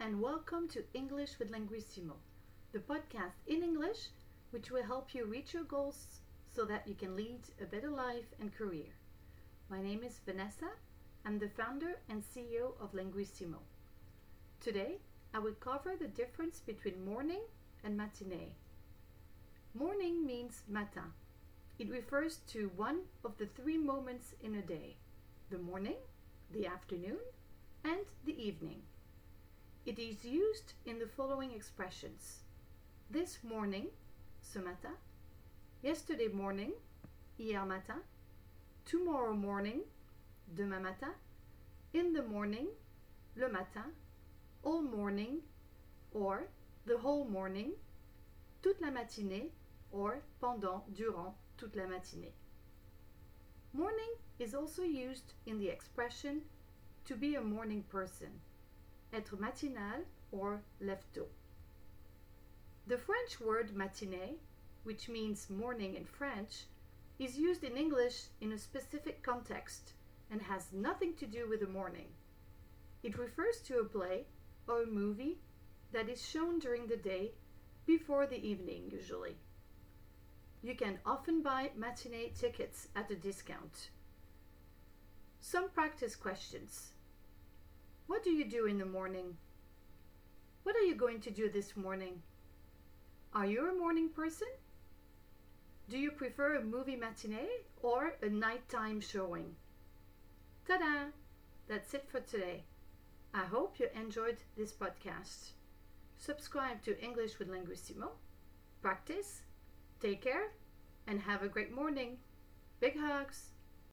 and welcome to English with Linguissimo, the podcast in English which will help you reach your goals so that you can lead a better life and career. My name is Vanessa. I'm the founder and CEO of Linguissimo. Today, I will cover the difference between morning and matinee. Morning means matin. It refers to one of the three moments in a day the morning, the afternoon, and the evening. It is used in the following expressions. This morning, ce matin, yesterday morning, hier matin, tomorrow morning, demain matin, in the morning, le matin, all morning, or the whole morning, toute la matinée, or pendant, durant, toute la matinée. Morning is also used in the expression to be a morning person, être matinal or lève tôt. The French word matinée, which means morning in French, is used in English in a specific context and has nothing to do with the morning. It refers to a play or a movie that is shown during the day before the evening, usually. You can often buy matinee tickets at a discount. Some practice questions. What do you do in the morning? What are you going to do this morning? Are you a morning person? Do you prefer a movie matinee or a nighttime showing? Ta da! That's it for today. I hope you enjoyed this podcast. Subscribe to English with Linguissimo. Practice, take care, and have a great morning. Big hugs!